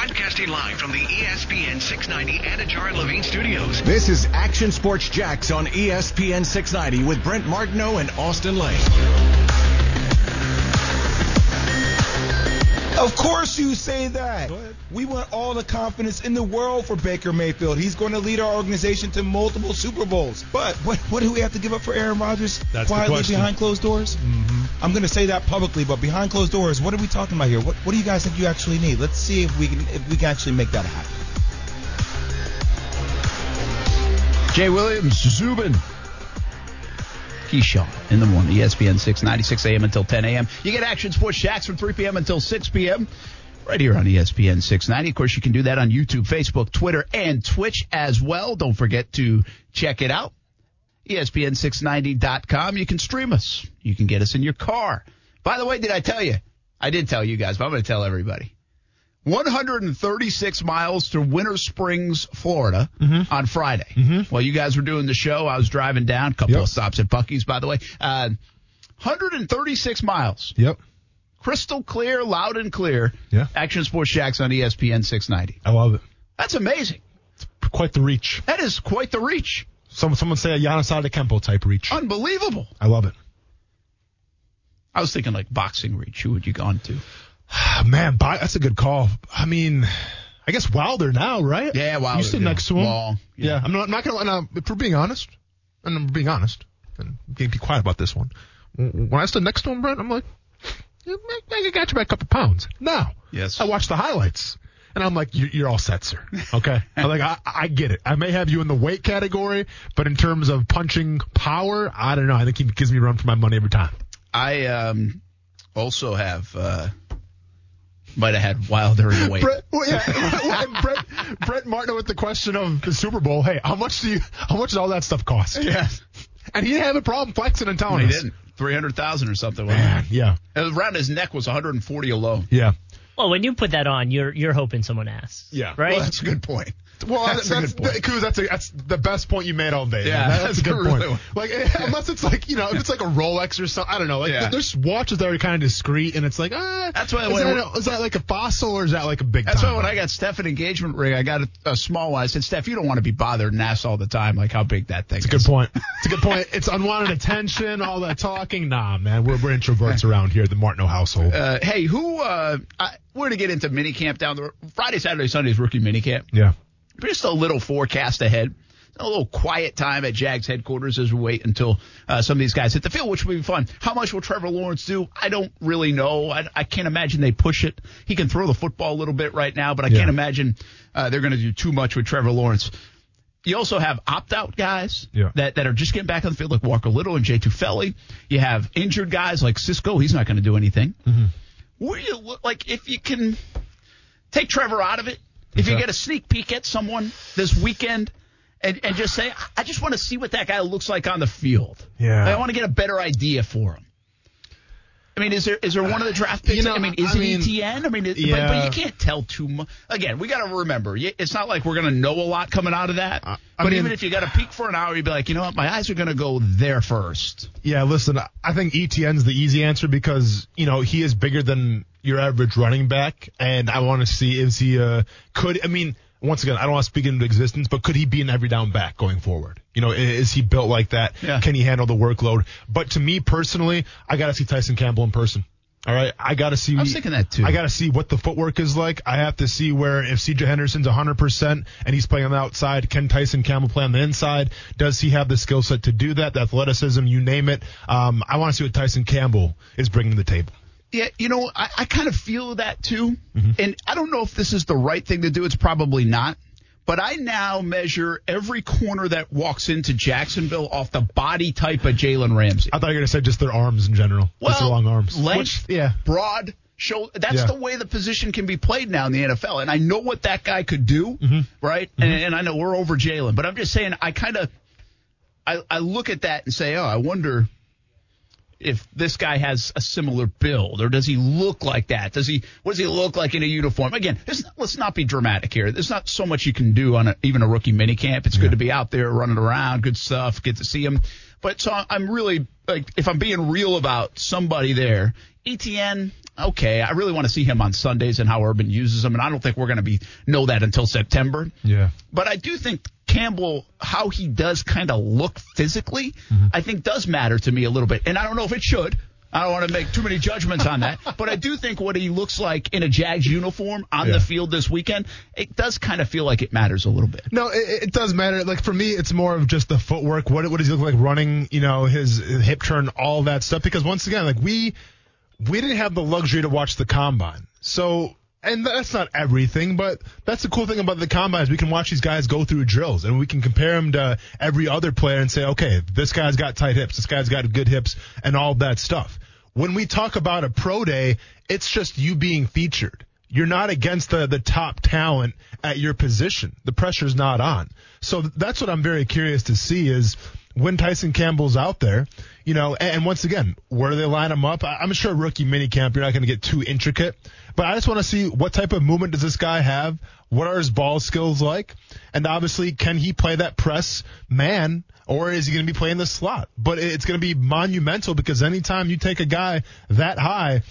Broadcasting live from the ESPN 690 Anajar and Levine studios. This is Action Sports Jax on ESPN 690 with Brent Martineau and Austin Lane. Of course you say that. We want all the confidence in the world for Baker Mayfield. He's going to lead our organization to multiple Super Bowls. But what, what do we have to give up for Aaron Rodgers That's quietly question. behind closed doors? Mm-hmm. I'm going to say that publicly, but behind closed doors, what are we talking about here? What, what do you guys think you actually need? Let's see if we can if we can actually make that happen. Jay Williams, Zubin. Keyshawn in the morning, ESPN 696 a.m. until 10 a.m. You get Action Sports Jax from 3 p.m. until 6 p.m. right here on ESPN 690. Of course, you can do that on YouTube, Facebook, Twitter, and Twitch as well. Don't forget to check it out. E ESPN690.com. You can stream us. You can get us in your car. By the way, did I tell you? I did tell you guys, but I'm going to tell everybody. 136 miles to Winter Springs, Florida on Friday. While you guys were doing the show, I was driving down, a couple Yep. of stops at Buc-ee's, by the way. Uh, 136 miles. Yep. Crystal clear, loud and clear. Yeah. Action Sports Jax on ESPN 690. I love it. That's amazing. Quite the reach. That is quite the reach. Some someone say a Giannis Antetokounmpo type reach. Unbelievable. I love it. I was thinking like boxing reach. Who would you gone to? Man, that's a good call. I mean, I guess Wilder now, right? Yeah, Wilder, You stood yeah. next to him. Long, yeah. yeah. I'm not. I'm not gonna. No, if we're being honest, and I'm being honest, and be quiet about this one. When I stood next to him, Brent, I'm like, I got you by a couple pounds. Now, Yes. I watched the highlights. And I'm like, you're, you're all set, sir. Okay. I'm like, I, I get it. I may have you in the weight category, but in terms of punching power, I don't know. I think he gives me a run for my money every time. I um, also have uh, might have had Wilder in the weight. Brett, well, yeah, well, and Brett, Brett Martin with the question of the Super Bowl. Hey, how much do you? How much does all that stuff cost? Yeah. And he didn't have a problem flexing and telling He us. didn't. Three hundred thousand or something. wasn't Man, yeah, It was around his neck was one hundred and forty alone. yeah. Well, when you put that on, you're you're hoping someone asks. Yeah. Right. Well, that's a good point. Well, That's that's, a good that's a, that's the best point you made all day. Yeah. That- that's, that's a good really point. Like, unless it's like you know, if it's like a Rolex or something, I don't know. Like, Yeah. there's watches that are kind of discreet, and it's like, ah, That's why is, when- that, a- is that like a fossil or is that like a big? That's time why when? I got Steph an engagement ring, I got a, a small one. I said, Steph, you don't want to be bothered and asked all the time, like how big that thing It's a good point. It's a good point. It's unwanted attention, all that talking. Nah, man, we're, we're introverts around here, at the Martineau household. Uh, hey, who? Uh, I, we're gonna get into minicamp down the Friday, Saturday, Sunday's rookie minicamp. yeah. Just a little forecast ahead. A little quiet time at Jags headquarters as we wait until uh, some of these guys hit the field, which will be fun. How much will Trevor Lawrence do? I don't really know. I, I can't imagine they push it. He can throw the football a little bit right now, but I Yeah. can't imagine uh, they're going to do too much with Trevor Lawrence. You also have opt-out guys Yeah. that, that are just getting back on the field, like Walker Little and Jay Tufele. You have injured guys like Cisco. He's not going to do anything. Where you look like if you can take Trevor out of it, if you get a sneak peek at someone this weekend and, and just say, I just want to see what that guy looks like on the field. Yeah. I want to get a better idea for him. I mean, is there is there one of the draft picks? You know, I mean, is I it mean, ETN? I mean, it, but, yeah. but you can't tell too much. Again, we got to remember, it's not like we're going to know a lot coming out of that. I but mean- even if you got a peek for an hour, you'd be like, you know what, my eyes are going to go there first. Yeah, listen, I think ETN's the easy answer because, you know, he is bigger than your average running back, and I want to see is he, uh, could, I mean, once again, I don't want to speak into existence, but could he be an every down back going forward? You know, is he built like that? Yeah. Can he handle the workload? But to me personally, I got to see Tyson Campbell in person. All right, I got to see. I was thinking that too. I got to see what the footwork is like. I have to see where if CJ Henderson's 100% and he's playing on the outside, can Tyson Campbell play on the inside? Does he have the skill set to do that? The athleticism, you name it. Um, I want to see what Tyson Campbell is bringing to the table. Yeah, you know, I, I kind of feel that too. Mm-hmm. And I don't know if this is the right thing to do. It's probably not. But I now measure every corner that walks into Jacksonville off the body type of Jalen Ramsey. I thought you were going to say just their arms in general. just their long arms. length, Which, yeah. broad, shoulder. That's Yeah. the way the position can be played now in the NFL. And I know what that guy could do, Mm-hmm. right? And, and I know we're over Jalen, but I'm just saying I kind of I, I look at that and say, oh, I wonder if this guy has a similar build or does he look like that? Does he what does he look like in a uniform? Again, let's not be dramatic here. There's not so much you can do on a, even a rookie minicamp. It's good to be out there running around, good stuff, get to see him. But so I'm really like if I'm being real about somebody there, ETN, okay, I really want to see him on Sundays and how Urban uses him, and I don't think we're going to be know that until September. Yeah. But I do think Campbell, how he does kind of look physically, mm-hmm. I think does matter to me a little bit, and I don't know if it should. I don't want to make too many judgments on that, but I do think what he looks like in a Jags uniform on Yeah. the field this weekend, it does kind of feel like it matters a little bit. No, it, it does matter. Like for me, it's more of just the footwork. What what does he look like running? You know, his, his hip turn, all that stuff. Because once again, like we we didn't have the luxury to watch the combine. So, and that's not everything, but that's the cool thing about the combine is we can watch these guys go through drills and we can compare them to every other player and say, okay, this guy's got tight hips, this guy's got good hips, and all that stuff. When we talk about a pro day, it's just you being featured. You're not against the, the top talent at your position. The pressure's not on. So that's what I'm very curious to see is when Tyson Campbell's out there, you know, and, and once again, where do they line him up? I, I'm sure rookie minicamp, you're not going to get too intricate, but I just want to see what type of movement does this guy have? What are his ball skills like? And obviously, can he play that press man or is he going to be playing the slot? But it's going to be monumental because anytime you take a guy that high,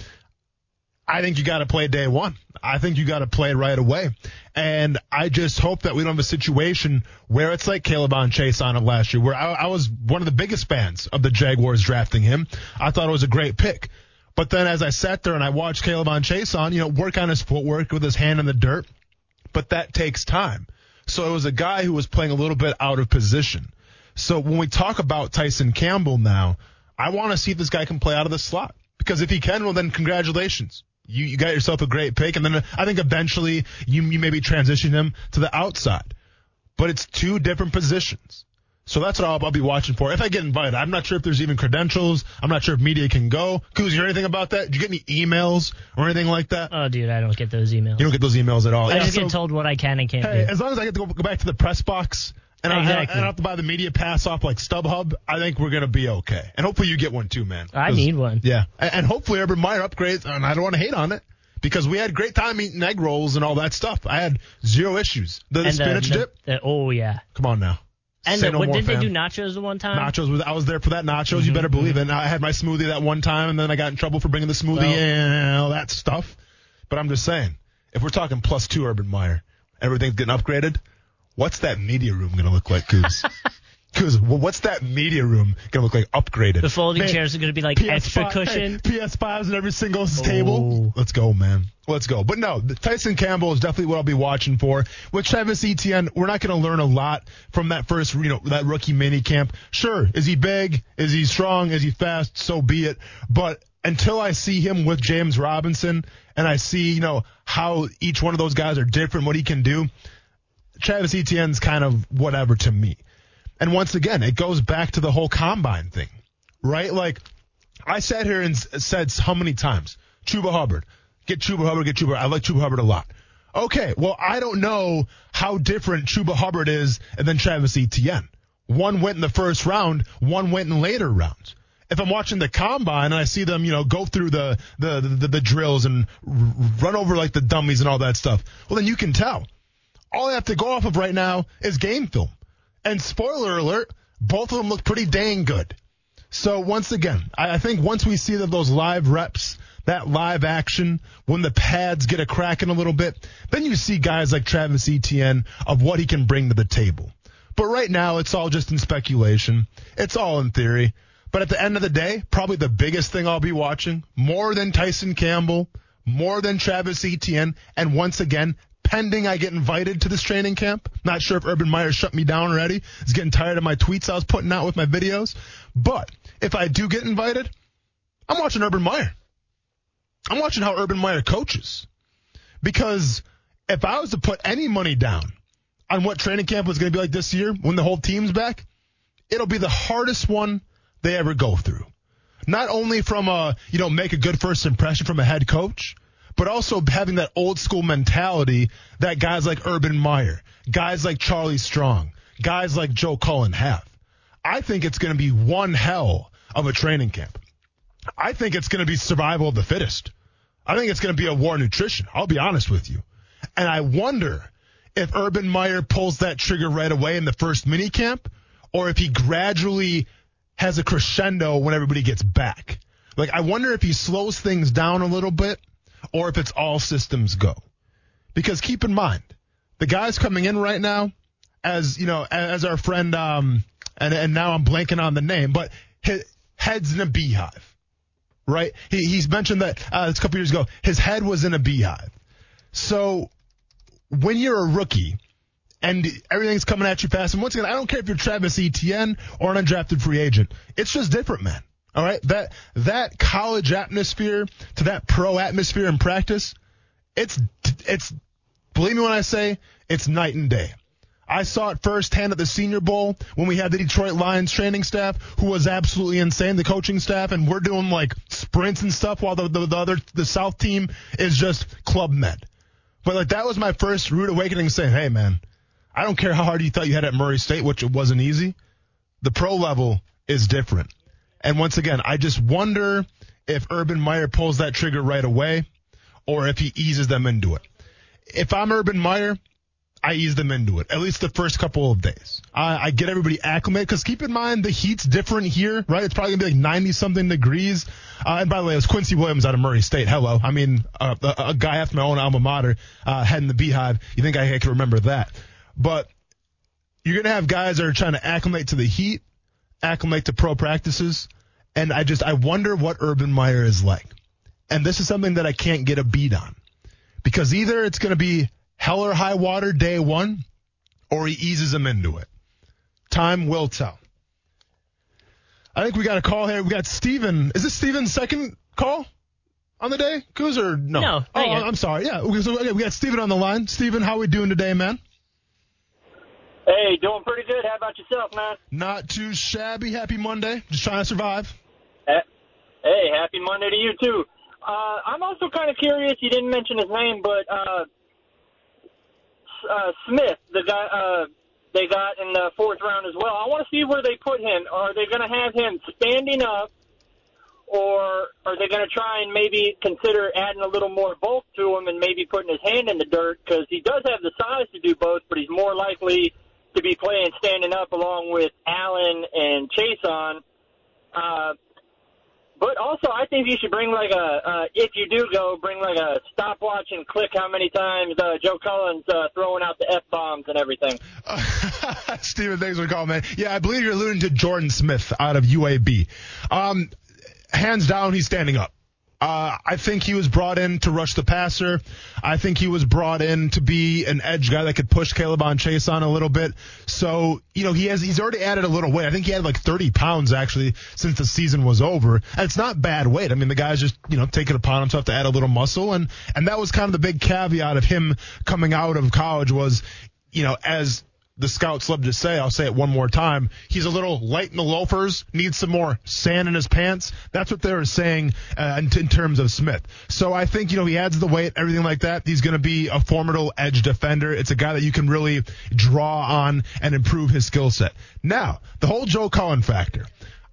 I think you got to play day one. I think you got to play right away. And I just hope that we don't have a situation where it's like K'Lavon Chaisson him last year, where I, I was one of the biggest fans of the Jaguars drafting him. I thought it was a great pick. But then as I sat there and I watched K'Lavon Chaisson, you know, work on his footwork with his hand in the dirt, but that takes time. So it was a guy who was playing a little bit out of position. So when we talk about Tyson Campbell now, I want to see if this guy can play out of the slot. Because if he can, well then congratulations. You, you got yourself a great pick. And then I think eventually you, you maybe transition him to the outside. But it's two different positions. So that's what I'll, I'll be watching for. If I get invited, I'm not sure if there's even credentials. I'm not sure if media can go. Kuz, you hear anything about that? Did you get any emails or anything like that? Oh, dude, I don't get those emails. You don't get those emails at all. I Yeah, just so- get told what I can and can't Hey, do. as long as I get to go, go back to the press box and, I, and I don't have to buy the media pass off like StubHub, I think we're gonna be okay. And hopefully you get one too, man. I need one. Yeah, and, and hopefully Urban Meyer upgrades. And I don't want to hate on it because we had great time eating egg rolls and all that stuff. I had zero issues. The, the spinach the, dip. the- oh yeah. Come on now. And no what, more, did they do nachos the one time? Nachos. Was, I was there for that nachos. Mm-hmm, You better believe it. And I had my smoothie that one time, and then I got in trouble for bringing the smoothie Well- and all that stuff. But I'm just saying, if we're talking plus two Urban Meyer, everything's getting upgraded. What's that media room gonna look like, Coos? Coos, well, what's that media room gonna look like upgraded? The folding Man, chairs are going to be like extra PS5 cushion. hey, PS5s in every single oh. table. Let's go, man. Let's go. But no, Tyson Campbell is definitely what I'll be watching for. With Travis Etienne, we're not going to learn a lot from that first, you know, that rookie mini camp. Sure, is he big? Is he strong? Is he fast? So be it. But until I see him with James Robinson and I see, you know, how each one of those guys are different, what he can do, Travis Etienne's kind of whatever to me. And once again, it goes back to the whole combine thing, right? Like, I sat here and said how many times, Chuba Hubbard, get Chuba Hubbard, get Chuba. I like Chuba Hubbard a lot. Okay, well, I don't know how different Chuba Hubbard is than Travis Etienne. One went in the first round, one went in later rounds. If I'm watching the combine and I see them, you know, go through the the the, the drills and run over like the dummies and all that stuff, well, then you can tell. All I have to go off of right now is game film. And spoiler alert, both of them look pretty dang good. So once again, I, I think once we see that those live reps, that live action, when the pads get a cracking a little bit, then you see guys like Travis Etienne of what he can bring to the table. But right now, it's all just in speculation. It's all in theory. But at the end of the day, probably the biggest thing I'll be watching, more than Tyson Campbell, more than Travis Etienne, and once again, pending I get invited to this training camp. Not sure if Urban Meyer shut me down already. He's getting tired of my tweets I was putting out with my videos. But if I do get invited, I'm watching Urban Meyer. I'm watching how Urban Meyer coaches. Because if I was to put any money down on what training camp was going to be like this year when the whole team's back, it'll be the hardest one they ever go through. Not only from a, you know, make a good first impression from a head coach, but also having that old school mentality that guys like Urban Meyer, guys like Charlie Strong, guys like Joe Cullen have. I think it's going to be one hell of a training camp. I think it's going to be survival of the fittest. I think it's going to be a war nutrition. I'll be honest with you. And I wonder if Urban Meyer pulls that trigger right away in the first mini camp or if he gradually has a crescendo when everybody gets back. Like, I wonder if he slows things down a little bit or if it's all systems go. Because keep in mind, the guys coming in right now, as you know, as our friend, um, and and now I'm blanking on the name, but his head's in a beehive, right? He he's mentioned that uh, a couple years ago. His head was in a beehive. So when you're a rookie and everything's coming at you fast, and once again, I don't care if you're Travis Etienne or an undrafted free agent, it's just different, man. All right, that that college atmosphere to that pro atmosphere in practice, it's it's believe me when I say it's night and day. I saw it firsthand at the Senior Bowl when we had the Detroit Lions training staff, who was absolutely insane, the coaching staff, and we're doing like sprints and stuff while the, the, the other the South team is just club med. But like that was my first rude awakening, saying, "Hey, man, I don't care how hard you thought you had at Murray State, which it wasn't easy. The pro level is different." And once again, I just wonder if Urban Meyer pulls that trigger right away, or if he eases them into it. If I'm Urban Meyer, I ease them into it, at least the first couple of days. I, I get everybody acclimated because keep in mind the heat's different here, right? It's probably gonna be like 90 something degrees. Uh, and by the way, it was Quincy Williams out of Murray State. Hello. I mean, uh, a, a guy after my own alma mater, uh, head in the beehive. You think I, I can remember that? But you're gonna have guys that are trying to acclimate to the heat, acclimate to pro practices. And I just, I wonder what Urban Meyer is like. And this is something that I can't get a beat on because either it's going to be hell or high water day one, or he eases them into it. Time will tell. I think we got a call here. We got Steven. Is this Steven's second call on the day? Coos or no? No, Oh. I'm sorry. Yeah. we- So, okay, we got Steven on the line. Steven, how are we doing today, man? Hey, doing pretty good. How about yourself, man? Not too shabby. Happy Monday. Just trying to survive. Hey, happy Monday to you too. Uh, I'm also kind of curious. You didn't mention his name, but uh, uh, Smith, the guy uh, they got in the fourth round as well. I want to see where they put him. Are they going to have him standing up, or are they going to try and maybe consider adding a little more bulk to him and maybe putting his hand in the dirt because he does have the size to do both, but he's more likely to be playing standing up along with Allen and Chaisson. Uh, but also, I think you should bring like a, uh, if you do go, bring like a stopwatch and click how many times uh, Joe Cullen's uh, throwing out the f bombs and everything. Steven, thanks for the call, man. Yeah, I believe you're alluding to Jordan Smith out of UAB. Um, hands down, he's standing up. Uh, I think he was brought in to rush the passer. I think he was brought in to be an edge guy that could push K'Lavon Chaisson a little bit. So, you know, he has, he's already added a little weight. I think he had like 30 pounds actually since the season was over. And it's not bad weight. I mean, the guy's just, you know, taking it upon himself to add a little muscle. And, and that was kind of the big caveat of him coming out of college was, you know, as the scouts love to say, I'll say it one more time, he's a little light in the loafers, needs some more sand in his pants. That's what they're saying uh, in, in terms of Smith. So I think, you know, he adds the weight, everything like that. He's going to be a formidable edge defender. It's a guy that you can really draw on and improve his skill set. Now, the whole Joe Cullen factor.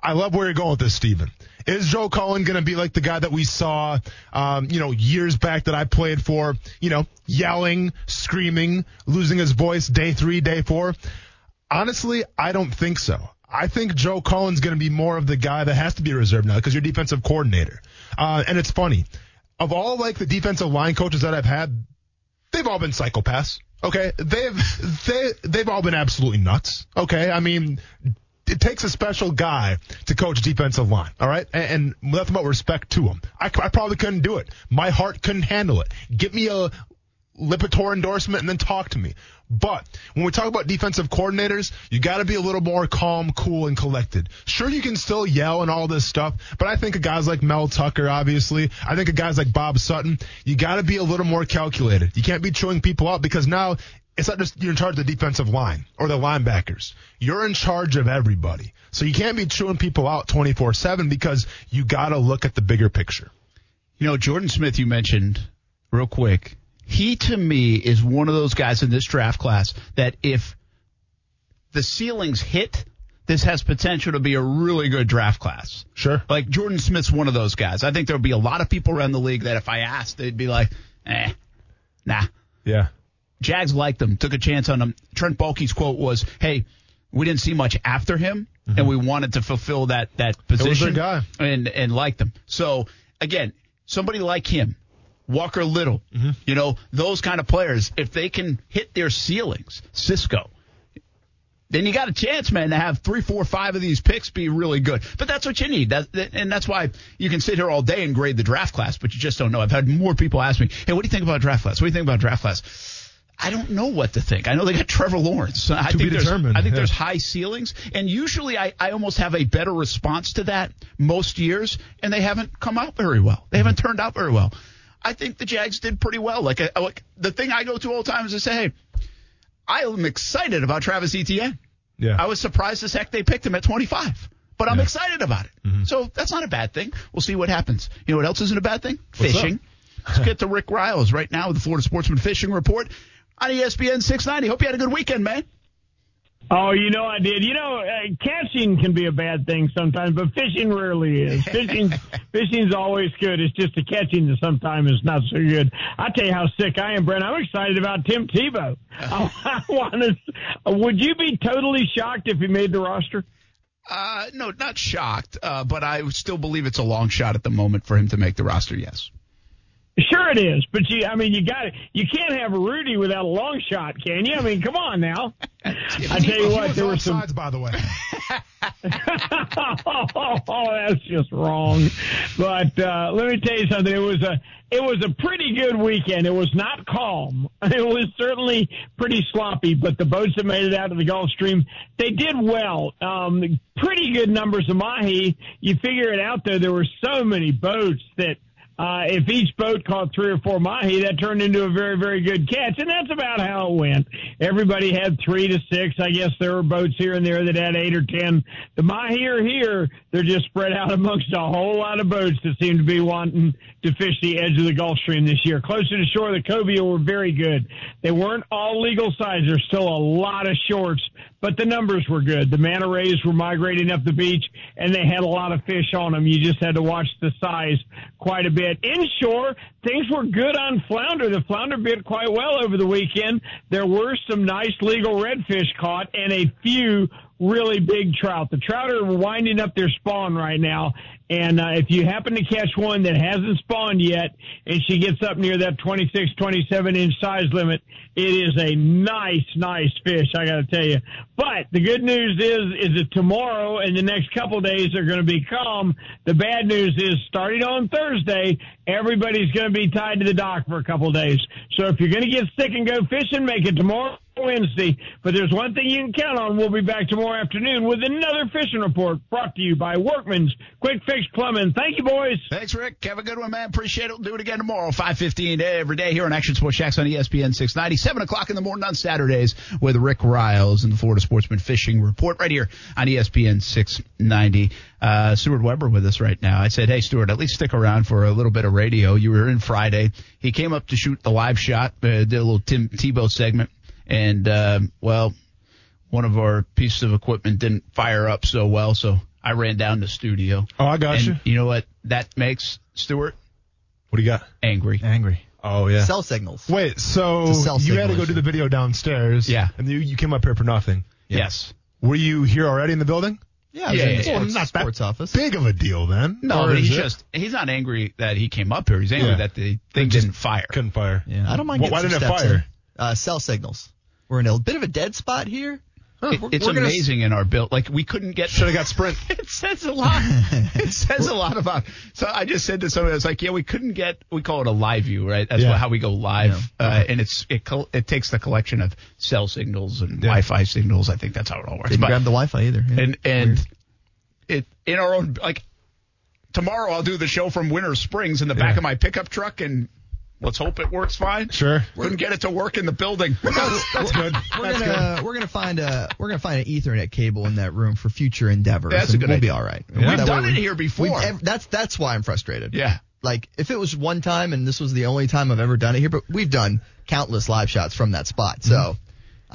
I love where you're going with this, Steven. Is Joe Cullen going to be like the guy that we saw, um, you know, years back that I played for, you know, yelling, screaming, losing his voice day three, day four? Honestly, I don't think so. I think Joe Cullen's going to be more of the guy that has to be reserved now because you're defensive coordinator. Uh, and it's funny. Of all like the defensive line coaches that I've had, they've all been psychopaths. Okay, they've they they've all been absolutely nuts. Okay, I mean, it takes a special guy to coach defensive line. All right, and, and nothing but respect to him. I, I probably couldn't do it. My heart couldn't handle it. Get me a Lipitor endorsement and then talk to me. But when we talk about defensive coordinators, you got to be a little more calm, cool, and collected. Sure, you can still yell and all this stuff, but I think of guys like Mel Tucker, obviously. I think of guys like Bob Sutton. You got to be a little more calculated. You can't be chewing people out because now it's not just you're in charge of the defensive line or the linebackers. You're in charge of everybody. So you can't be chewing people out 24/7 because you got to look at the bigger picture. You know, Jordan Smith, you mentioned real quick. He to me is one of those guys in this draft class that if the ceilings hit, this has potential to be a really good draft class. Sure. Like Jordan Smith's one of those guys. I think there'll be a lot of people around the league that if I asked, they'd be like, eh, nah. Yeah. Jags liked him, took a chance on him. Trent Baalke's quote was, hey, we didn't see much after him, and we wanted to fulfill that that position guy. and and like them. So again, somebody like him, Walker Little, you know, those kind of players, if they can hit their ceilings, Cisco, then you got a chance, man, to have three, four, five of these picks be really good. But that's what you need. That, that- and that's why you can sit here all day and grade the draft class, but you just don't know. I've had more people ask me, hey, what do you think about draft class? What do you think about draft class? I don't know what to think. I know they got Trevor Lawrence. I To be think there's, determined, I think yeah. there's high ceilings, and usually I, I almost have a better response to that most years, and they haven't come out very well. They haven't turned out very well. I think the Jags did pretty well. Like, I, like the thing I go to all the time is to say, hey, I am excited about Travis Etienne. Yeah. I was surprised as heck they picked him at 25, but I'm excited about it. Mm-hmm. So that's not a bad thing. We'll see what happens. You know what else isn't a bad thing? Fishing. Let's get to Rick Ryals right now with the Florida Sportsman Fishing Report on ESPN 690. Hope you had a good weekend, man. Oh, you know I did. You know, uh, catching can be a bad thing sometimes, but fishing rarely is. Fishing, fishing's always good. It's just the catching that sometimes is not so good. I tell you how sick I am, Brent. I'm excited about Tim Tebow. I, I want to. Would you be totally shocked if he made the roster? Uh, no, not shocked, uh, but I still believe it's a long shot at the moment for him to make the roster. Yes. Sure it is, but you, I mean, you got it. You can't have a Rudy without a long shot, can you? I mean, come on now. I tell you what, there were some. offsides, by the way. oh, that's just wrong. But uh, let me tell you something. It was a it was a pretty good weekend. It was not calm. It was certainly pretty sloppy. But the boats that made it out of the Gulf Stream, they did well. Um, pretty good numbers of mahi. You figure it out though. There were so many boats that uh, if each boat caught three or four mahi, that turned into a very, very good catch. And that's about how it went. Everybody had three to six. I guess there were boats here and there that had eight or ten. The mahi are here. They're just spread out amongst a whole lot of boats that seem to be wanting to fish the edge of the Gulf Stream this year. Closer to shore, the cobia were very good. They weren't all legal size. There's still a lot of shorts, but the numbers were good. The manta rays were migrating up the beach, and they had a lot of fish on them. You just had to watch the size quite a bit. Inshore, things were good on flounder. The flounder bit quite well over the weekend. There were some nice legal redfish caught and a few really big trout. The trout are winding up their spawn right now. And uh, if you happen to catch one that hasn't spawned yet and she gets up near that 26, 27 inch size limit, it is a nice, nice fish, I got to tell you. But the good news is, is that tomorrow and the next couple days are going to be calm. The bad news is starting on Thursday, everybody's going to be tied to the dock for a couple days. So if you're going to get sick and go fishing, make it tomorrow. Wednesday, but there's one thing you can count on. We'll be back tomorrow afternoon with another fishing report brought to you by Workman's Quick Fix Plumbing. Thank you, boys. Thanks, Rick. Have a good one, man. Appreciate it. We'll do it again tomorrow, 5.15 every day here on Action Sports Jax on ESPN 690, 7 o'clock in the morning on Saturdays with Rick Ryals and the Florida Sportsman Fishing Report right here on ESPN 690. Uh, Stuart Weber with us right now. I said, hey, Stuart, at least stick around for a little bit of radio. You were in Friday. He came up to shoot the live shot, uh, did a little Tim Tebow segment, and, um, well, one of our pieces of equipment didn't fire up so well, so I ran down to studio. Oh, I got and you. you know what that makes Stuart What do you got? angry. Angry. Oh yeah. Cell signals. Wait, so cell you had to signal go do the video downstairs. Yeah. And you, you came up here for nothing. Yes. Were you here already in the building? Yeah, Yeah, yeah, yeah, sports, Well, not that sports office. Big of a deal then. No, Or but he's it? just he's not angry that he came up here. He's angry Yeah. that the thing just didn't fire. couldn't fire. Yeah, I don't mind. Why- why didn't it fire? in. Uh, cell signals. We're in a bit of a dead spot here. It- We're- it's we're gonna- amazing in our build. Like we couldn't get. Should have got Sprint. it says a lot. it says a lot about. So I just said to somebody, I was like, "Yeah, we couldn't get. We call it a live view, right? That's Yeah. what, how we go live, Yeah. uh, and it's it col- it takes the collection of cell signals and Yeah. Wi-Fi signals. I think that's how it all works. Didn't But- grab the Wi-Fi either. And and it in our own like tomorrow I'll do the show from Winter Springs in the back of my pickup truck and let's hope it works fine. Sure. Couldn't get it to work in the building. That's good. we're That's gonna we're gonna find a we're gonna find an Ethernet cable in that room for future endeavors. That's a and good We'll idea. be all right. Yeah. We've That done way it we- here before. that's that's why I'm frustrated. yeah. Like if it was one time and this was the only time I've ever done it here, but we've done countless live shots from that spot. So Mm-hmm.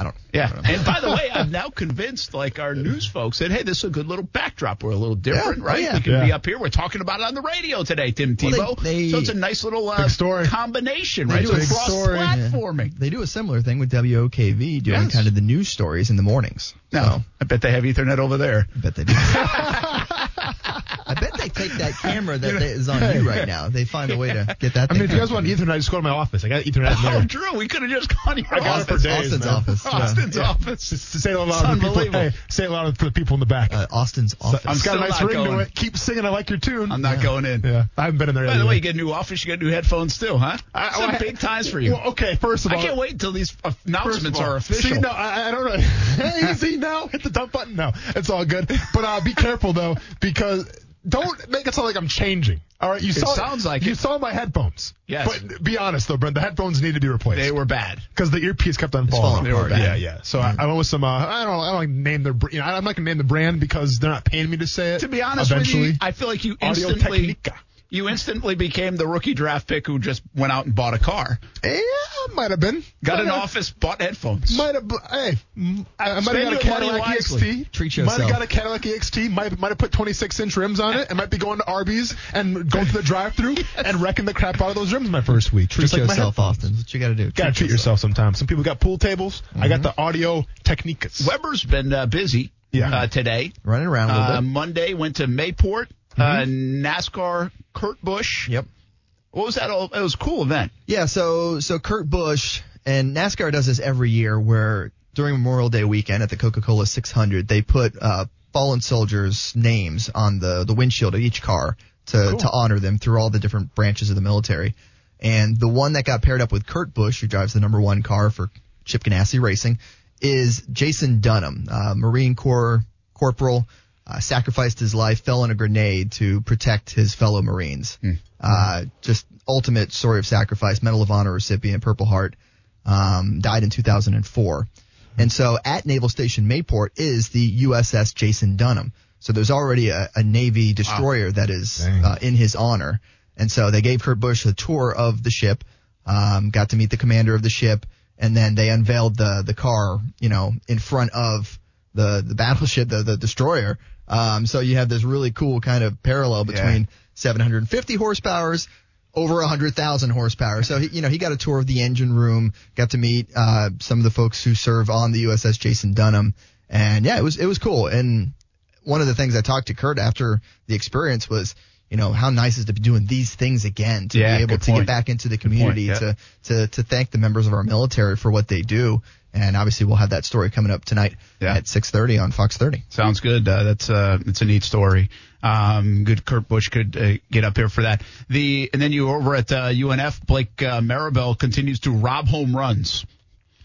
I don't. Yeah. I don't know. And by the way, I'm now convinced, like our news folks said, hey, this is a good little backdrop. We're a little different, Yeah. Oh, right? yeah. We can Yeah. be up here. We're talking about it on the radio today, Tim Well, they- Tebow. they- so it's a nice little uh, story. combination, They right? do It's a cross story. platforming. They do a similar thing with WOKV, doing Yes. kind of the news stories in the mornings. No, So, I bet they have Ethernet over there. I bet they do. I bet they take that camera that they- is on you right now. They find a way to get that. I Thing mean, if you guys want Ethernet, just go to my office. I got Ethernet Oh, there. Drew, we could have just gone to your I got for office. days, Austin's man. office. Austin's Yeah. office. Just say it out It's loud for the people. Hey, say it loud for the people in the back. Uh, Austin's office. I'm it's got a nice ring going. to it. Keep singing. I like your tune. I'm not going in. Yeah, I haven't been in there. By the way, you get a new office, you get new headphones too, huh? I- It's I- big times for you. Well, okay, first of all, I can't wait until these announcements all, are official. See, no, I, I don't know. Easy now. Hit the dump button. No, it's all good. But uh, be careful though, because don't make it sound like I'm changing. All right, you saw sounds like you it. saw my headphones. Yes. but be honest though, Brent. The headphones need to be replaced. They were bad. because the earpiece kept on falling. They were bad. Yeah, yeah. So I, I went with some. Uh, I don't. I don't like name their. You know, I'm not gonna name the brand because they're not paying me to say it. To be honest eventually. with you, I feel like you Audio instantly Technica. You instantly became the rookie draft pick who just went out and bought a car, Yeah, might have been. got Might an have- office, bought headphones. Might have. Hey, I, I might have got a Cadillac. EXT. Treat Might have got a Cadillac EXT. Might might have put 26 inch rims on it, and might be going to Arby's and going to the drive-through and wrecking the crap out of those rims my first week. Treat Just yourself, headphones. Austin. That's what you got to do. Gotta treat yourself sometimes. Some people got pool tables. I got the Audio Technicas. Weber's been uh, busy Yeah. uh, today. Running around a little Uh, bit. Monday went to Mayport, uh, NASCAR, Kurt Busch. Yep. What was that? All? It was a cool event. Yeah, so so Kurt Busch and NASCAR does this every year where during Memorial Day weekend at the Coca-Cola 600 they put uh, fallen soldiers' names on the the windshield of each car to to honor them through all the different branches of the military. And the one that got paired up with Kurt Busch, who drives the number one car for Chip Ganassi Racing, is Jason Dunham, uh, Marine Corps corporal. Uh, sacrificed his life, fell on a grenade to protect his fellow Marines. Uh, just ultimate story of sacrifice. Medal of Honor recipient, Purple Heart. Um, died in 2004. And so at Naval Station Mayport is the USS Jason Dunham. So there's already a, a Navy destroyer that is uh, in his honor. And so they gave Kurt Busch a tour of the ship, um, got to meet the commander of the ship, and then they unveiled the the car, you know, in front of the the battleship, the the destroyer. Um, so you have this really cool kind of parallel between 750 horsepowers over 100,000 horsepower. So he, you know, he got a tour of the engine room, got to meet uh, some of the folks who serve on the USS Jason Dunham, and yeah, it was it was cool. And one of the things I talked to Kurt after the experience was, you know, how nice is to be doing these things again, to Yeah, be able to point. get back into the point, community, yeah. to to to thank the members of our military for what they do. And obviously, we'll have that story coming up tonight Yeah. at 6:30 on Fox 30. Sounds good. Uh, that's uh, it's a neat story. Um, good. Kurt Busch could uh, get up here for that. The and then you were over at uh, UNF. Blake uh, Maribel continues to rob home runs.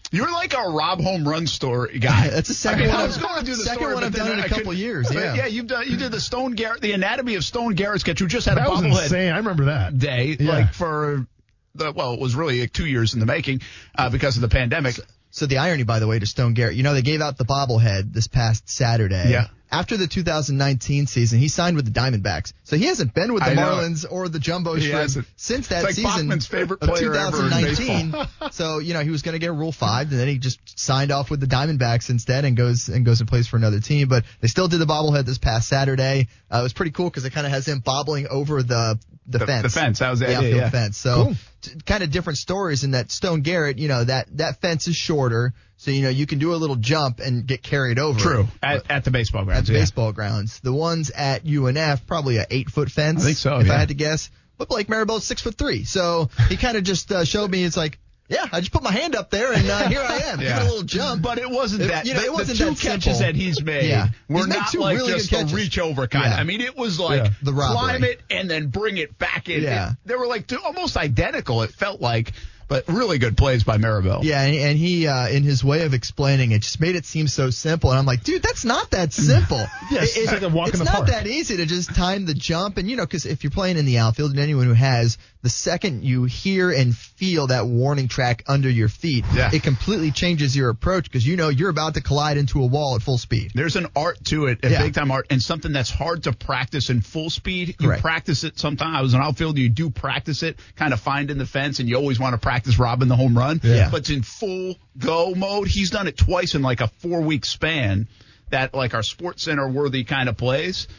You're like a rob home run story guy. That's the second I mean, one I was going to do the second story, one I've done in a couple couldn't- years, yeah. yeah. You've done you did the Stone Garrett, the anatomy of Stone Garrett sketch. You just had a That was bobblehead insane. I remember that. day, Yeah. like for the well, it was really like two years in the making uh, because of the pandemic. So the irony, by the way, to Stone Garrett, you know, they gave out the bobblehead this past Saturday. Yeah. After the 2019 season, he signed with the Diamondbacks. So he hasn't been with the Marlins or the Jumbo Shrimp since that like season Bachman's favorite of player ever in 2019. so, you know, he was going to get Rule 5 and then he just signed off with the Diamondbacks instead and goes and goes and plays for another team. But they still did the bobblehead this past Saturday. Uh, it was pretty cool because it kind of has him bobbling over the the, The- fence. the fence, that was the the outfield yeah. fence. So Cool. t- kind of different stories in that Stone Garrett, you know, that that fence is shorter, so you know you can do a little jump and get carried over. True at, at the baseball grounds. at the yeah. baseball grounds, the ones at UNF probably a eight foot fence. I think so, If yeah. I had to guess, but Blake Maribel's six foot three, so he kind of just uh, showed me it's like. Yeah, I just put my hand up there and uh, here I am. Yeah. Give it a little jump. But it wasn't It- that. you know, the, it wasn't the two that catches simple. that he's made Yeah. were He's not two like really just good a reach over kind. Yeah. I mean, it was like Yeah. The robbery. climb it and then bring it back in. Yeah. It- they were like two, almost identical. It felt like, but really good plays by Maribel. Yeah, and, and he, uh, in his way of explaining it, just made it seem so simple. And I'm like, dude, that's not that simple. Yeah, it's like it's not park. that easy to just time the jump. And, you know, because if you're playing in the outfield, and anyone who has the second you hear and feel that warning track under your feet, Yeah. it completely changes your approach because you know you're about to collide into a wall at full speed. There's an art to it, a Yeah. big time art, and something that's hard to practice in full speed. You Correct. practice it sometimes. I was an outfielder, you do practice it, kind of finding the fence, and you always want to practice robbing the home run. Yeah. But in full go mode, he's done it twice in like a four week span that like our sports center worthy kind of plays.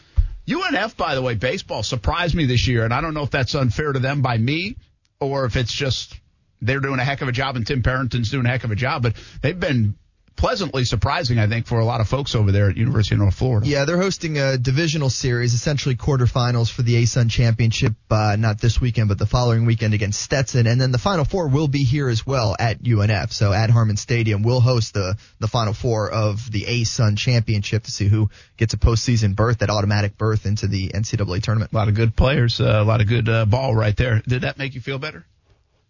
UNF, by the way, baseball surprised me this year, and I don't know if that's unfair to them by me or if it's just they're doing a heck of a job and Tim Parenton's doing a heck of a job, but they've been pleasantly surprising, I think, for a lot of folks over there at University of North Florida. Yeah, they're hosting a divisional series, essentially quarterfinals for the ASUN championship, uh, not this weekend, but the following weekend against Stetson. And then the final four will be here as well at UNF. So at Harmon Stadium, we'll host the, the final four of the ASUN championship to see who gets a postseason berth, that automatic berth into the NCAA tournament. A lot of good players, uh, a lot of good uh, ball right there. Did that make you feel better?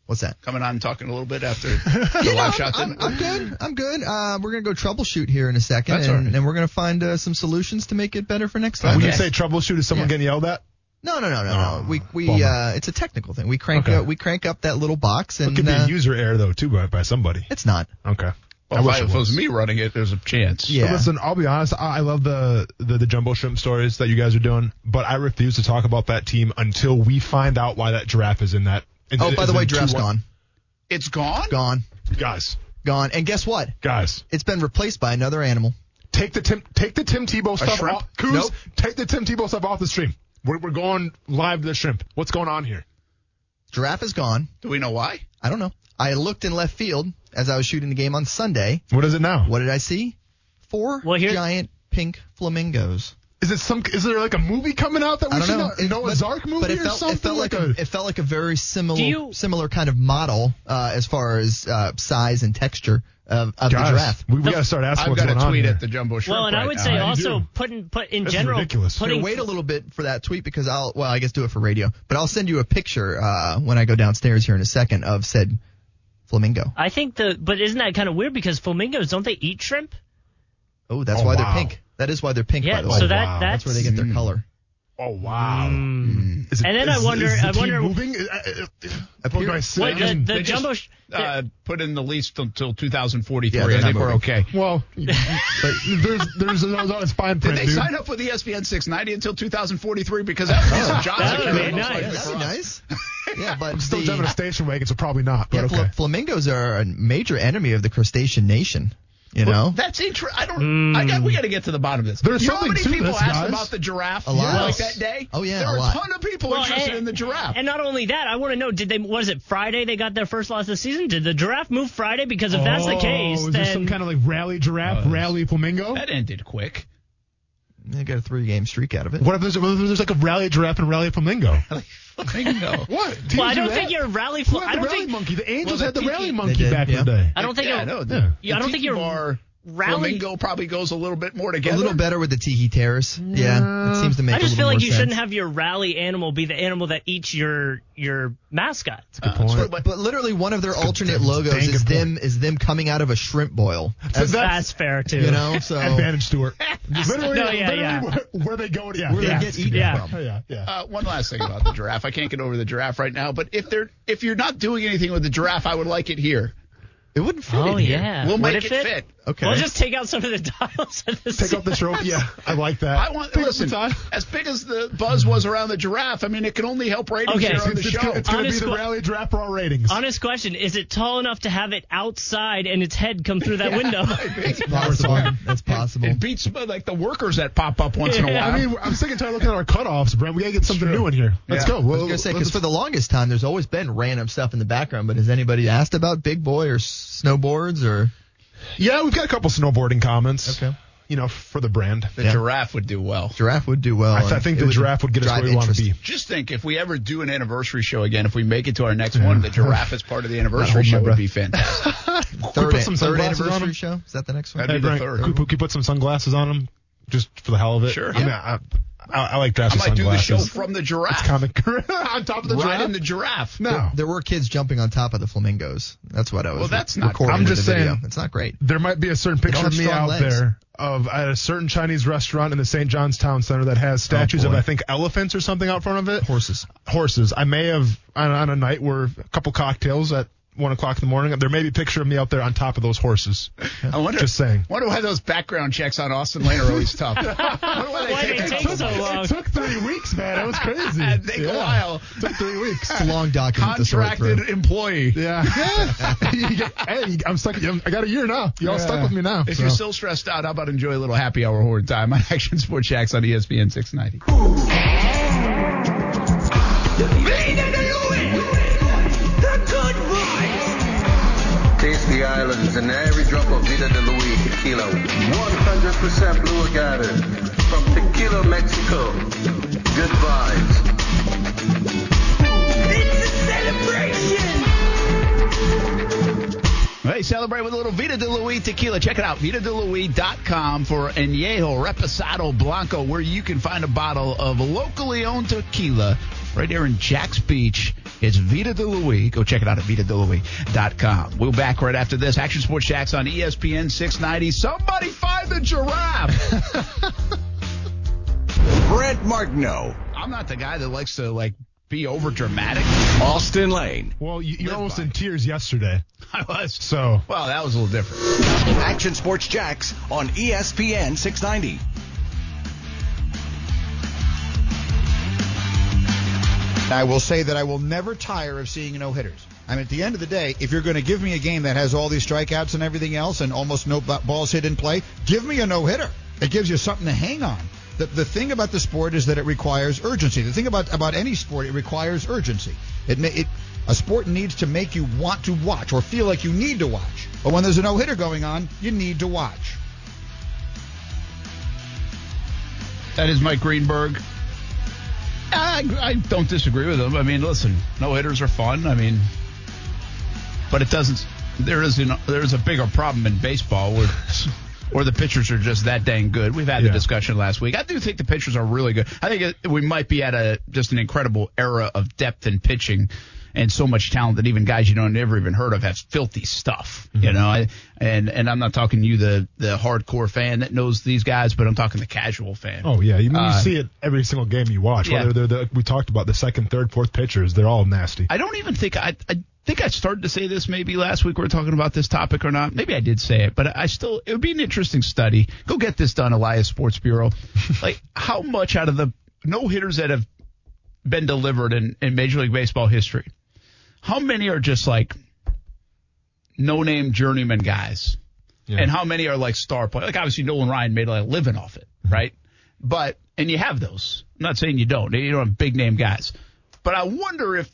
What's that? Coming on and talking a little bit after the Yeah, live I'm, shot. I'm, I'm good. I'm good. Uh, we're gonna go troubleshoot here in a second, That's and, right. and we're gonna find uh, some solutions to make it better for next time. When you say troubleshoot, is someone Yeah. getting yelled at? No, no, no, no, Oh, no. We we uh, it's a technical thing. We crank Okay. uh, we crank up that little box, and It could be uh, a user error though too by, by somebody. it's not. Okay. Well, I wish if, I- it if it was was. me running it, there's a chance. Yeah. But listen, I'll be honest. I, I love the, the the jumbo shrimp stories that you guys are doing, but I refuse to talk about that team until we find out why that giraffe is in that. Oh, is- Oh, by the way, in giraffe's 2-1. gone, It's gone? gone, Guys, gone. And guess what? guys, It's been replaced by another animal. take the Tim take the Tim Tebow stuff shrimp? off. Coos, Nope. take the Tim Tebow stuff off the stream. We're, we're going live to the shrimp. What's going on here? Giraffe is gone. Do we know why? I don't know. I looked in left field as I was shooting the game on Sunday. What is it now? What did I see? Four Well, here- giant pink flamingos. Is it some? Is there like a movie coming out that we I don't should know. know? It- Noah but- Zark movie but it or something? It felt like, a, it felt like a very similar you- similar kind of model uh, as far as uh, size and texture of, of Guys, the giraffe. we, we got to start asking I've what's got a tweet here. at the jumbo shrimp. Well, and I would now. say you also do. putting put in This general ridiculous. putting Here, wait a little bit for that tweet because I'll well I guess do it for radio, but I'll send you a picture uh, when I go downstairs here in a second of said flamingo. I think the but isn't that kind of weird because flamingos don't they eat shrimp? Oh, that's Oh, why wow. they're pink. That is why they're pink. by Yeah, the way. so that wow. that's, that's where they get their color. Oh wow! Mm. Is it- And then I wonder- is the I team wonder- moving. Uh, uh, uh, I What, the, the They just, sh- uh, put in the lease until 2043. Yeah, they're I think we're okay. well, but there's there's no, no, it's fine Did they dude. sign up with ESPN 690 until 2043? Because that would be some job That would be nice. likely Yeah, for that'd be nice. Yeah, but Still the, driving a station wagon, so probably not. But fla- okay. flamingos are a major enemy of the crustacean nation. You Well, know, that's interesting. I don't. I got. We got to get to the bottom of this. There's you know how something many people this, asked guys. about the giraffe? A lot. Like that day. Oh, yeah, there a were a lot. ton of people Well, interested and- in the giraffe. And not only that, I want to know: Did they? Was it Friday they got their first loss of the season? Did the giraffe move Friday? Because if that's the Oh, case, is then there some kind of like rally giraffe, Uh, rally flamingo? that ended quick. they got a three-game streak out of it. What if there's, what if there's like a rally giraffe and a rally flamingo? Flamingo. What? Teams well, I do don't think your rally. Who Fl- had I don't rally think. monkey? The Angels the had the tiki- rally monkey did, back yeah. in the day. I don't think. yeah, a- no. Yeah. The, Yeah, I don't the think tiki your bar rally- flamingo probably goes a little bit more together. A little better with the tiki terrace. Yeah, it seems to make. I just a feel like more you sense. shouldn't have your rally animal be the animal that eats your your mascot. Good point. true, But, but literally, one of their alternate that's a logos is good them is them coming out of a shrimp boil. That's, that's- fair too. You know, so Advantage Stewart. literally, No, yeah, literally yeah. Where, where they go. Yeah, where yeah. they get eaten Yeah. from. Yeah, yeah. Uh, one last thing about the giraffe. I can't get over the giraffe right now, but if they're if you're not doing anything with the giraffe, I would like it here. It wouldn't fit. Oh in here. yeah. We'll make it fit. Okay. We'll just take out some of the dials. Of the Take off the trophy. Yeah, I like that. I want Take listen. the time. As big as the buzz was around the giraffe, I mean, it can only help ratings Okay. here on the It's, it's show. gonna, it's gonna be the que- rally draft for our ratings. Honest question: Is it tall enough to have it outside and its head come through that window? That's possible. That's possible. It beats uh, like the workers that pop up once in a while. I mean, I'm sick and tired of looking at our cutoffs, Brent. We gotta get something new in here. Let's Yeah. go. I was gonna say let's- because for the longest time, there's always been random stuff in the background. But has anybody asked about Big Boy or snowboards or? Yeah, we've got a couple snowboarding comments. Okay. You know, for the brand. the Yeah. giraffe would do well. Giraffe would do well. I, th- I think it the giraffe would get us where we want to be. Just think, if we ever do an anniversary show again, if we make it to our next one, the giraffe as part of the anniversary show would be fantastic. Third, put some third sunglasses on anniversary show. Is that the next one? That'd Hey, be the Brent, third. could, could you put some sunglasses on him just for the hell of it? Sure. I mean, I, I, I like I drafts with might do the sunglasses. show from the giraffe. It's comic on top of the giraffe. Riding the giraffe. no, There were kids jumping on top of the flamingos. That's what I was Well, that's re- not- recording. I'm just the video. saying- It's not great. there might be a certain picture of me out legs. there of at a certain Chinese restaurant in the St. John's Town Center that has oh, statues of. I think elephants or something out front of it. Horses. Horses. I may have on, on a night where a couple cocktails at one o'clock in the morning. There may be a picture of me out there on top of those horses. I wonder. Just saying. Wonder why those background checks on Austin Lane are always tough. Wonder why they Why take, they take so long? It took three weeks, man. It was crazy. It take a Yeah. while. took three weeks. It's a long document to sort Contracted through. employee. Yeah. You get- hey, I'm stuck. I got a year now. You all stuck with me now. If so. you're still stressed out, how about enjoy a little happy hour horn time on Action Sports Jax on ESPN 690. The islands and every drop of Vida de Luis tequila. 100% blue agave from Tequila, Mexico. Good vibes. Hey, celebrate with a little Vita de Luis tequila. Check it out, VitaDeLuis.com for Añejo Reposado Blanco, where you can find a bottle of locally owned tequila right there in Jax Beach. It's Vita de Luis. Go check it out at VitaDeLuis.com. We'll be back right after this. Action Sports Jax on ESPN 690. Somebody find the giraffe. Brent Martineau, I'm not the guy that likes to, like, be over dramatic. Austin Lane. well, you, you're Live almost by. in tears yesterday. I was. So Well, that was a little different. Action Sports Jax on ESPN 690. I will say that I will never tire of seeing no hitters. I mean, at the end of the day, if you're going to give me a game that has all these strikeouts and everything else and almost no balls hit in play, give me a no hitter. It gives you something to hang on. The, the thing about the sport is that it requires urgency. The thing about, about any sport, it requires urgency. It, ma- it a sport needs to make you want to watch or feel like you need to watch. But when there's a no hitter going on, you need to watch. That is Mike Greenberg. I, I don't disagree with him. I mean, listen, no hitters are fun. I mean, but it doesn't. There is an, there is a bigger problem in baseball where where the pitchers are just that dang good. We've had the discussion last week. I do think the pitchers are really good. I think it, we might be at a just an incredible era of depth in pitching. And so much talent that even guys you don't never even heard of have filthy stuff, you know. I, and and I'm not talking you the the hardcore fan that knows these guys, but I'm talking the casual fan. Oh yeah, you, you Uh, see it every single game you watch. Yeah. Whether they're the we talked about the second, third, fourth pitchers, they're all nasty. I don't even think I, I think I started to say this maybe last week we were talking about this topic or not. Maybe I did say it, but I still it would be an interesting study. Go get this done, Elias Sports Bureau. like how much out of the no hitters that have been delivered in, in Major League Baseball history, how many are just like no name journeyman guys? Yeah. And how many are like star players? Like obviously Nolan Ryan made a living off it, right? But and you have those. I'm not saying you don't. You don't have big name guys. But I wonder if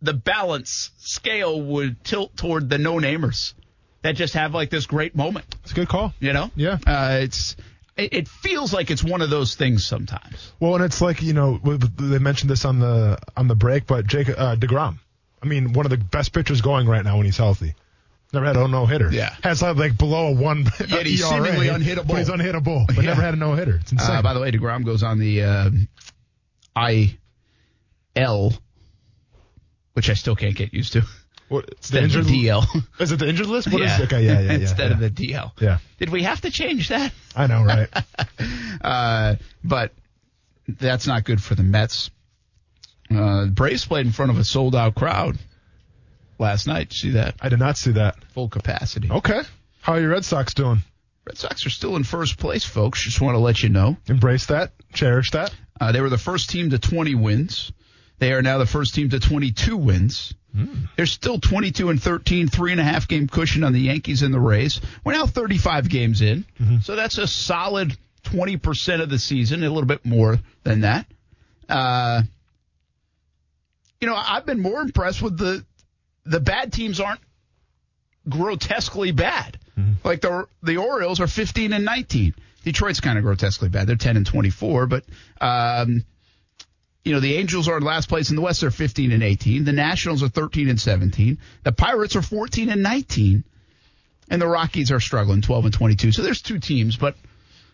the balance scale would tilt toward the no namers that just have like this great moment. It's a good call. You know? Yeah. Uh, it's it, it feels like it's one of those things sometimes. Well, and it's like you know they mentioned this on the on the break, but Jake uh, deGrom, I mean, one of the best pitchers going right now when he's healthy. Never had a no hitter. Yeah. has like, like below a one. Yet he's ERA, seemingly unhittable. But he's unhittable. But Yeah. never had a no hitter. It's insane. Uh, by the way, deGrom goes on the uh, IL, which I still can't get used to. What, the Instead of the DL. Is it the injured list? What is yeah. it? Okay, yeah, yeah, yeah. Instead yeah. of the DL. Yeah, Did we have to change that? I know, right? Uh, but that's not good for the Mets. Uh, Braves played in front of a sold out crowd last night. See that? I did not see that. Full capacity. Okay, how are your Red Sox doing? Red Sox are still in first place, folks. Just want to let you know. Embrace that, cherish that. Uh, they were the first team to 20 wins. They are now the first team to 22 wins. They're still 22 and 13, three and a half game cushion on the Yankees and the Rays. We're now 35 games in, so that's a solid 20% of the season, a little bit more than that. Uh, you know, I've been more impressed with the the bad teams aren't grotesquely bad. Like the the Orioles are 15 and 19. Detroit's kind of grotesquely bad. They're 10 and 24, but um, you know the Angels are in last place in the West. They're 15 and 18. The Nationals are 13 and 17. The Pirates are 14 and 19, and the Rockies are struggling 12 and 22. So there's two teams, but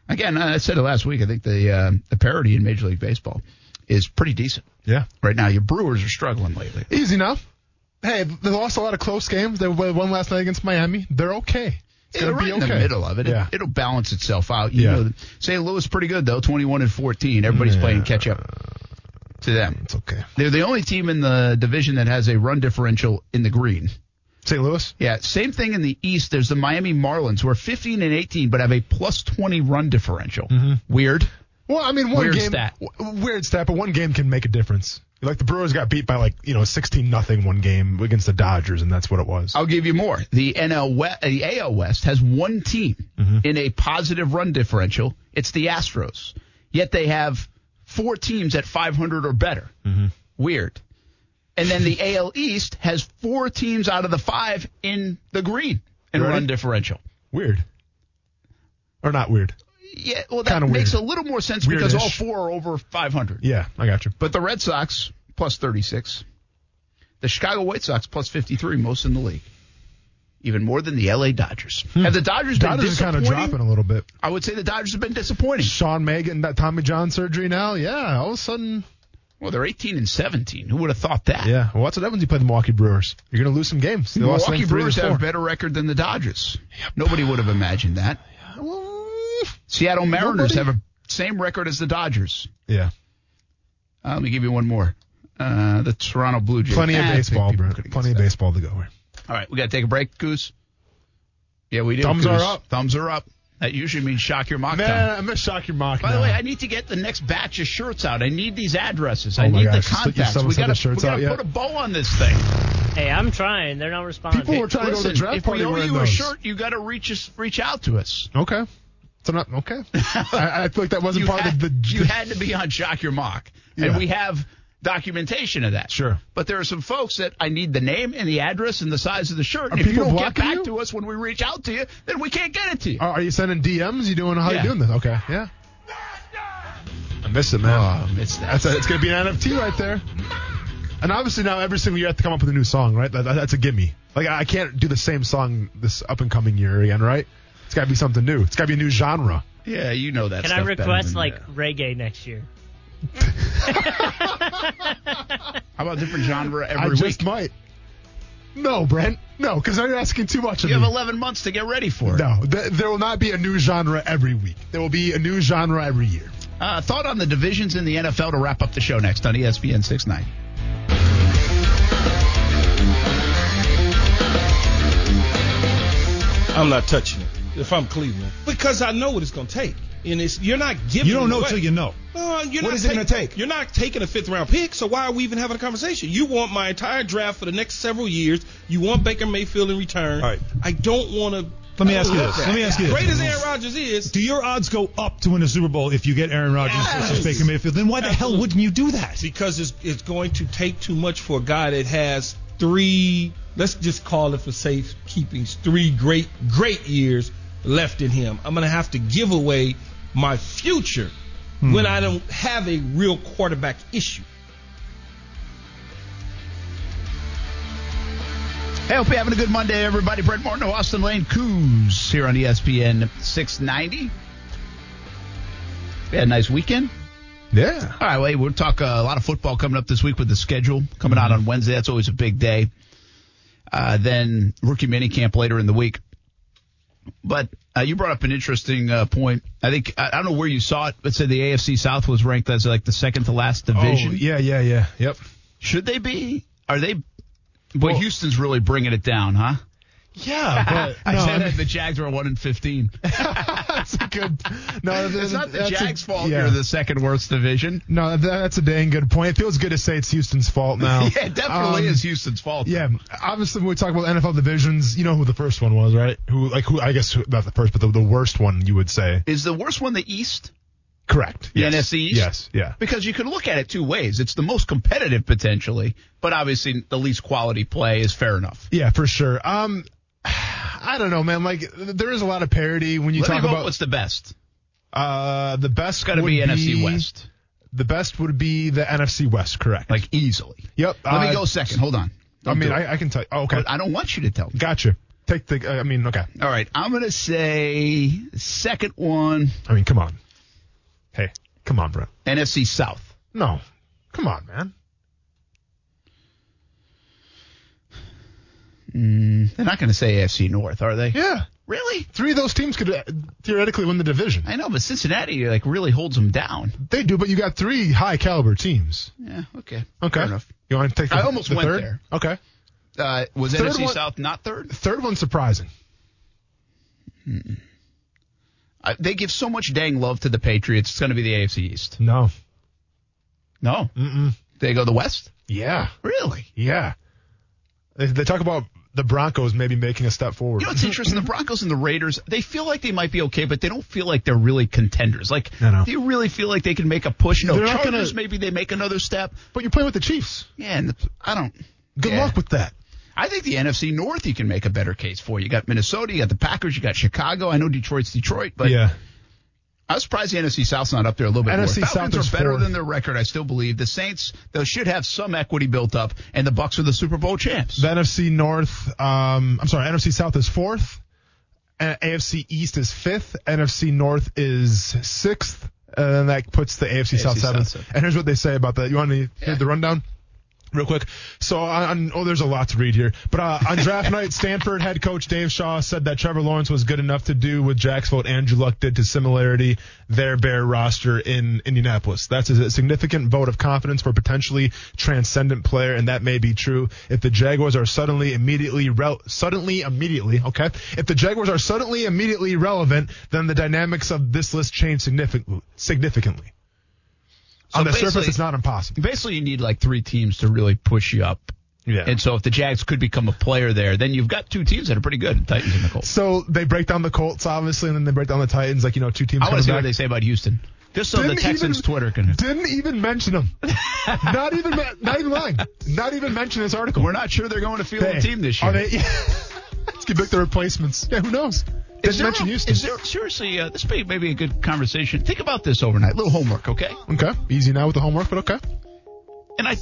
Again, I said it last week. I think the uh, the parity in Major League Baseball is pretty decent Yeah. right now. Your Brewers are struggling lately. Easy enough. Hey, they lost a lot of close games. They won last night against Miami. They're okay. It's gonna right be in the middle of it. Yeah. It, will balance itself out. You Yeah. know, St. Louis pretty good though, 21 and 14. Everybody's Yeah. playing catch up to them. It's okay. They're the only team in the division that has a run differential in the green. St. Louis. Yeah, same thing in the East. There's the Miami Marlins who are 15 and 18 but have a plus 20 run differential. Mm-hmm. Weird. Well, I mean, one Weird game, stat. w- weird stat, but one game can make a difference. Like the Brewers got beat by like you know 16 nothing one game against the Dodgers, and that's what it was. I'll give you more. The NL West, uh, the AL West has one team mm-hmm. in a positive run differential. It's the Astros. Yet they have four teams at 500 or better. Mm-hmm. Weird. And then the AL East has four teams out of the five in the green in Ready? run differential. Weird, or not weird? Yeah, well, that Kinda makes weird. a little more sense because all four are over 500. Yeah, I got you. But the Red Sox plus 36. The Chicago White Sox plus 53, most in the league. Even more than the LA Dodgers. Have the Dodgers been Hmm. Dodgers are kind of dropping a little bit. I would say the Dodgers have been disappointing. Sean May getting that Tommy John surgery now. Yeah, all of a sudden. Well, they're 18 and 17. Who would have thought that? Yeah, well, that's what happens. when You play the Milwaukee Brewers. You're going to lose some games. They lost, Milwaukee Brewers have a better record than the Dodgers. Nobody would have imagined that. Seattle Mariners Nobody? have a same record as the Dodgers. Yeah, Uh, let me give you one more. Uh, the Toronto Blue Jays. plenty of Ah, baseball. Plenty of guessed baseball to go here. That. All right, we got to take a break, Goose. Yeah, we do. Thumbs Goose. are up. Thumbs are up. That usually means shock your mock Man, time. I'm gonna shock your mock. By the way, I need to get the next batch of shirts out. I need these addresses. Oh I my need gosh, the contacts. We gotta, the shirts out yet? put a bow on this thing. Hey, I'm trying. They're not responding. People were trying to go to the Listen, draft if party we owe wearing you a shirt, you got to reach us, reach out to us. Okay. So not okay. I, I feel like that wasn't you part had, of the. you had to be on Shock Your Mock, and we have documentation of that. Sure. But there are some folks that I need the name and the address and the size of the shirt. Are And if you people don't get back you? to us when we reach out to you, then we can't get it to you. Are, are you sending DMs? You doing how Yeah. you doing this? Okay. Yeah. I miss it, man. Oh, it's that. That's a, it's gonna be an NFT right there. And obviously now every single year I have to come up with a new song, right? That, that- that's a gimme. Like I I can't do the same song this up and coming year again, right? It's got to be something new. It's got to be a new genre. yeah, you know that. Can I stuff better request than- like reggae next year? How about different genre every I week? just might. No, Brent. No, because I'm asking too much of you me. have 11 months to get ready for it. no, th- there will not be a new genre every week. There will be a new genre every year. Uh, thought on the divisions in the NFL to wrap up the show next on ESPN 690. I'm not touching it if I'm Cleveland because I know what it's going to take. And it's you're not giving. You don't know till you know. No, you're What not is it gonna take? You're not taking a fifth round pick, so why are we even having a conversation? You want my entire draft for the next several years. You want Baker Mayfield in return. All right. I don't want to. Let me ask you this. Let me ask you this. Great as Aaron Rodgers is, Do your odds go up to win a Super Bowl if you get Aaron Rodgers Yes. versus Baker Mayfield? Then why the hell wouldn't you do that? because it's it's going to take too much for a guy that has three. Let's just call it for safekeeping. Three great great years left in him. I'm going to have to give away my future when I don't have a real quarterback issue. Hey, hope you're having a good Monday, everybody. Brent Martineau, Austin Lane, Goose here on ESPN 690. We had a nice weekend. Yeah. All right, well, hey, we'll talk uh, a lot of football coming up this week with the schedule coming out on Wednesday. That's always a big day. Uh, then rookie minicamp later in the week. But uh, you brought up an interesting uh, point. I think I, I don't know where you saw it, but said the AFC South was ranked as like the second to last division. Oh, yeah, yeah, yeah. Yep. Should they be? Are they? Boy, Well- Houston's really bringing it down, huh? Yeah, but I said mean- the Jags were one in fifteen. that's a good. No, It's not the that's a- Jags' fault. yeah. You're the second worst division. No, that- that's a dang good point. It feels good to say it's Houston's fault now. yeah, it definitely Um, is Houston's fault. Yeah, obviously when we talk about NFL divisions, you know who the first one was, right? Who like who? I guess who, not the first, but the, the worst one you would say. Is the worst one the East? Correct. The Yes. NFC East? Yes. Yeah. Because you can look at it two ways. It's the most competitive potentially, but obviously the least quality play is fair enough. Yeah, for sure. Um, I don't know, man. Like there is a lot of parity when you Let talk about what's the best. uh the best. Got to would be NFC West, The best would be the NFC West. Correct. like easily. yep. Let me uh, go second. Hold on. I Don't mean. I, I can tell. You. Oh, okay. But I don't want you to tell me. Gotcha. Take the. Uh, I mean, okay. All right, I'm gonna say second one. I mean, come on. Hey, come on, bro. NFC South. No, come on, man. Mm, they're not going to say AFC North, are they? Yeah. Really? Three of those teams could uh, theoretically win the division. I know, but Cincinnati like really holds them down. They do, but you got three high caliber teams. Yeah. Okay. Okay. Fair enough. You want to take? The, I almost the went third? there. Okay. Uh, was Third NFC one- South not third? Third one surprising. I, they give so much dang love to the Patriots. It's going to be the AFC East. No. No. Mm-mm. They go the West. Yeah. Really? Yeah. They, they talk about the Broncos maybe making a step forward. You know what's interesting? The Broncos and the Raiders, they feel like they might be okay, but they don't feel like they're really contenders. Like, I know. do you really feel like they can make a push? No, They're Chargers, gonna- maybe they make another step. But you're playing with the Chiefs. Yeah, and the, I don't. Good yeah. luck with that. I think the NFC North you can make a better case for. You got Minnesota, you got the Packers, you got Chicago. I know Detroit's Detroit, but yeah. I was surprised the NFC South's not up there a little bit NFC more. South Falcons is are better fourth. than their record, I still believe. The Saints, they should have some equity built up, and the Bucs are the Super Bowl champs. The NFC North, um, I'm sorry, NFC South is fourth. A- AFC East is fifth. NFC North is sixth. And then that puts the AFC, South AFC South seventh. seventh. And here's what they say about that. You want to hear the rundown? Real quick. So, on, oh, there's a lot to read here. But uh, on draft night, Stanford head coach Dave Shaw said that Trevor Lawrence was good enough to do what Jack's vote Andrew Luck did to similarity their bear roster in Indianapolis. That's a significant vote of confidence for potentially transcendent player, and that may be true if the Jaguars are suddenly immediately rel- suddenly immediately okay. If the Jaguars are suddenly immediately relevant, then the dynamics of this list change significantly. Significantly. So on the surface, it's not impossible. Basically, you need like three teams to really push you up. Yeah. And so if the Jags could become a player there, then you've got two teams that are pretty good, Titans and the Colts. So they break down the Colts, obviously, and then they break down the Titans, like, you know, two teams I want to see back. what they say about Houston. Just so Didn't the Texans even- Twitter can. Didn't even mention them. not even, not even lying. Not even mention this article. We're not sure they're going to field Hey, a team this year. Are they? Let's get back the replacements. Yeah, who knows? Is there, mention a- Houston. is there seriously? Uh, this may maybe a good conversation. Think about this overnight. little homework, okay? Okay, easy now with the homework, but okay. And I,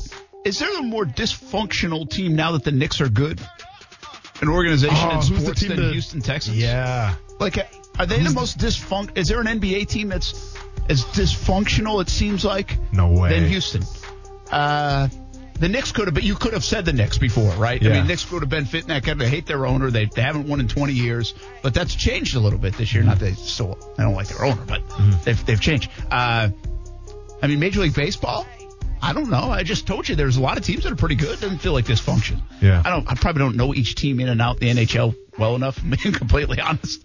is there a more dysfunctional team now that the Knicks are good? An organization Oh, in who's the sports team than that- Houston Texans? Yeah. Like, are they the most dysfunct? Is there an NBA team that's as dysfunctional? It seems like No way. than Houston. Uh, the Knicks could have, but you could have said the Knicks before, right? I Yeah. mean, Knicks would have been fitting that kind of hate their owner. They, they haven't won in 20 years, but that's changed a little bit this year. Not that they still, I don't like their owner, but Mm-hmm. they've, they've changed. Uh, I mean, Major League Baseball. I don't know. I just told you there's a lot of teams that are pretty good. Doesn't feel like dysfunction. Yeah. I don't. I probably don't know each team in and out the NHL well enough. Being completely honest.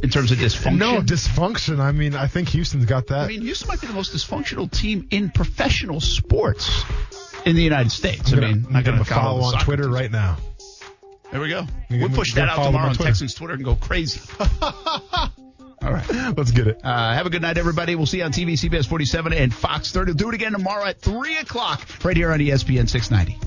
In terms of dysfunction. No, dysfunction. I mean, I think Houston's got that. I mean, Houston might be the most dysfunctional team in professional sports in the United States. I'm I gonna, mean, I'm not gonna going to follow on Twitter right now. There we go. You We'll can- push that out tomorrow on on Twitter. Texans Twitter and go crazy. All right. Let's get it. Uh, have a good night, everybody. We'll see you on TV, CBS 47 and Fox 30. We'll do it again tomorrow at 3 o'clock right here on ESPN 690.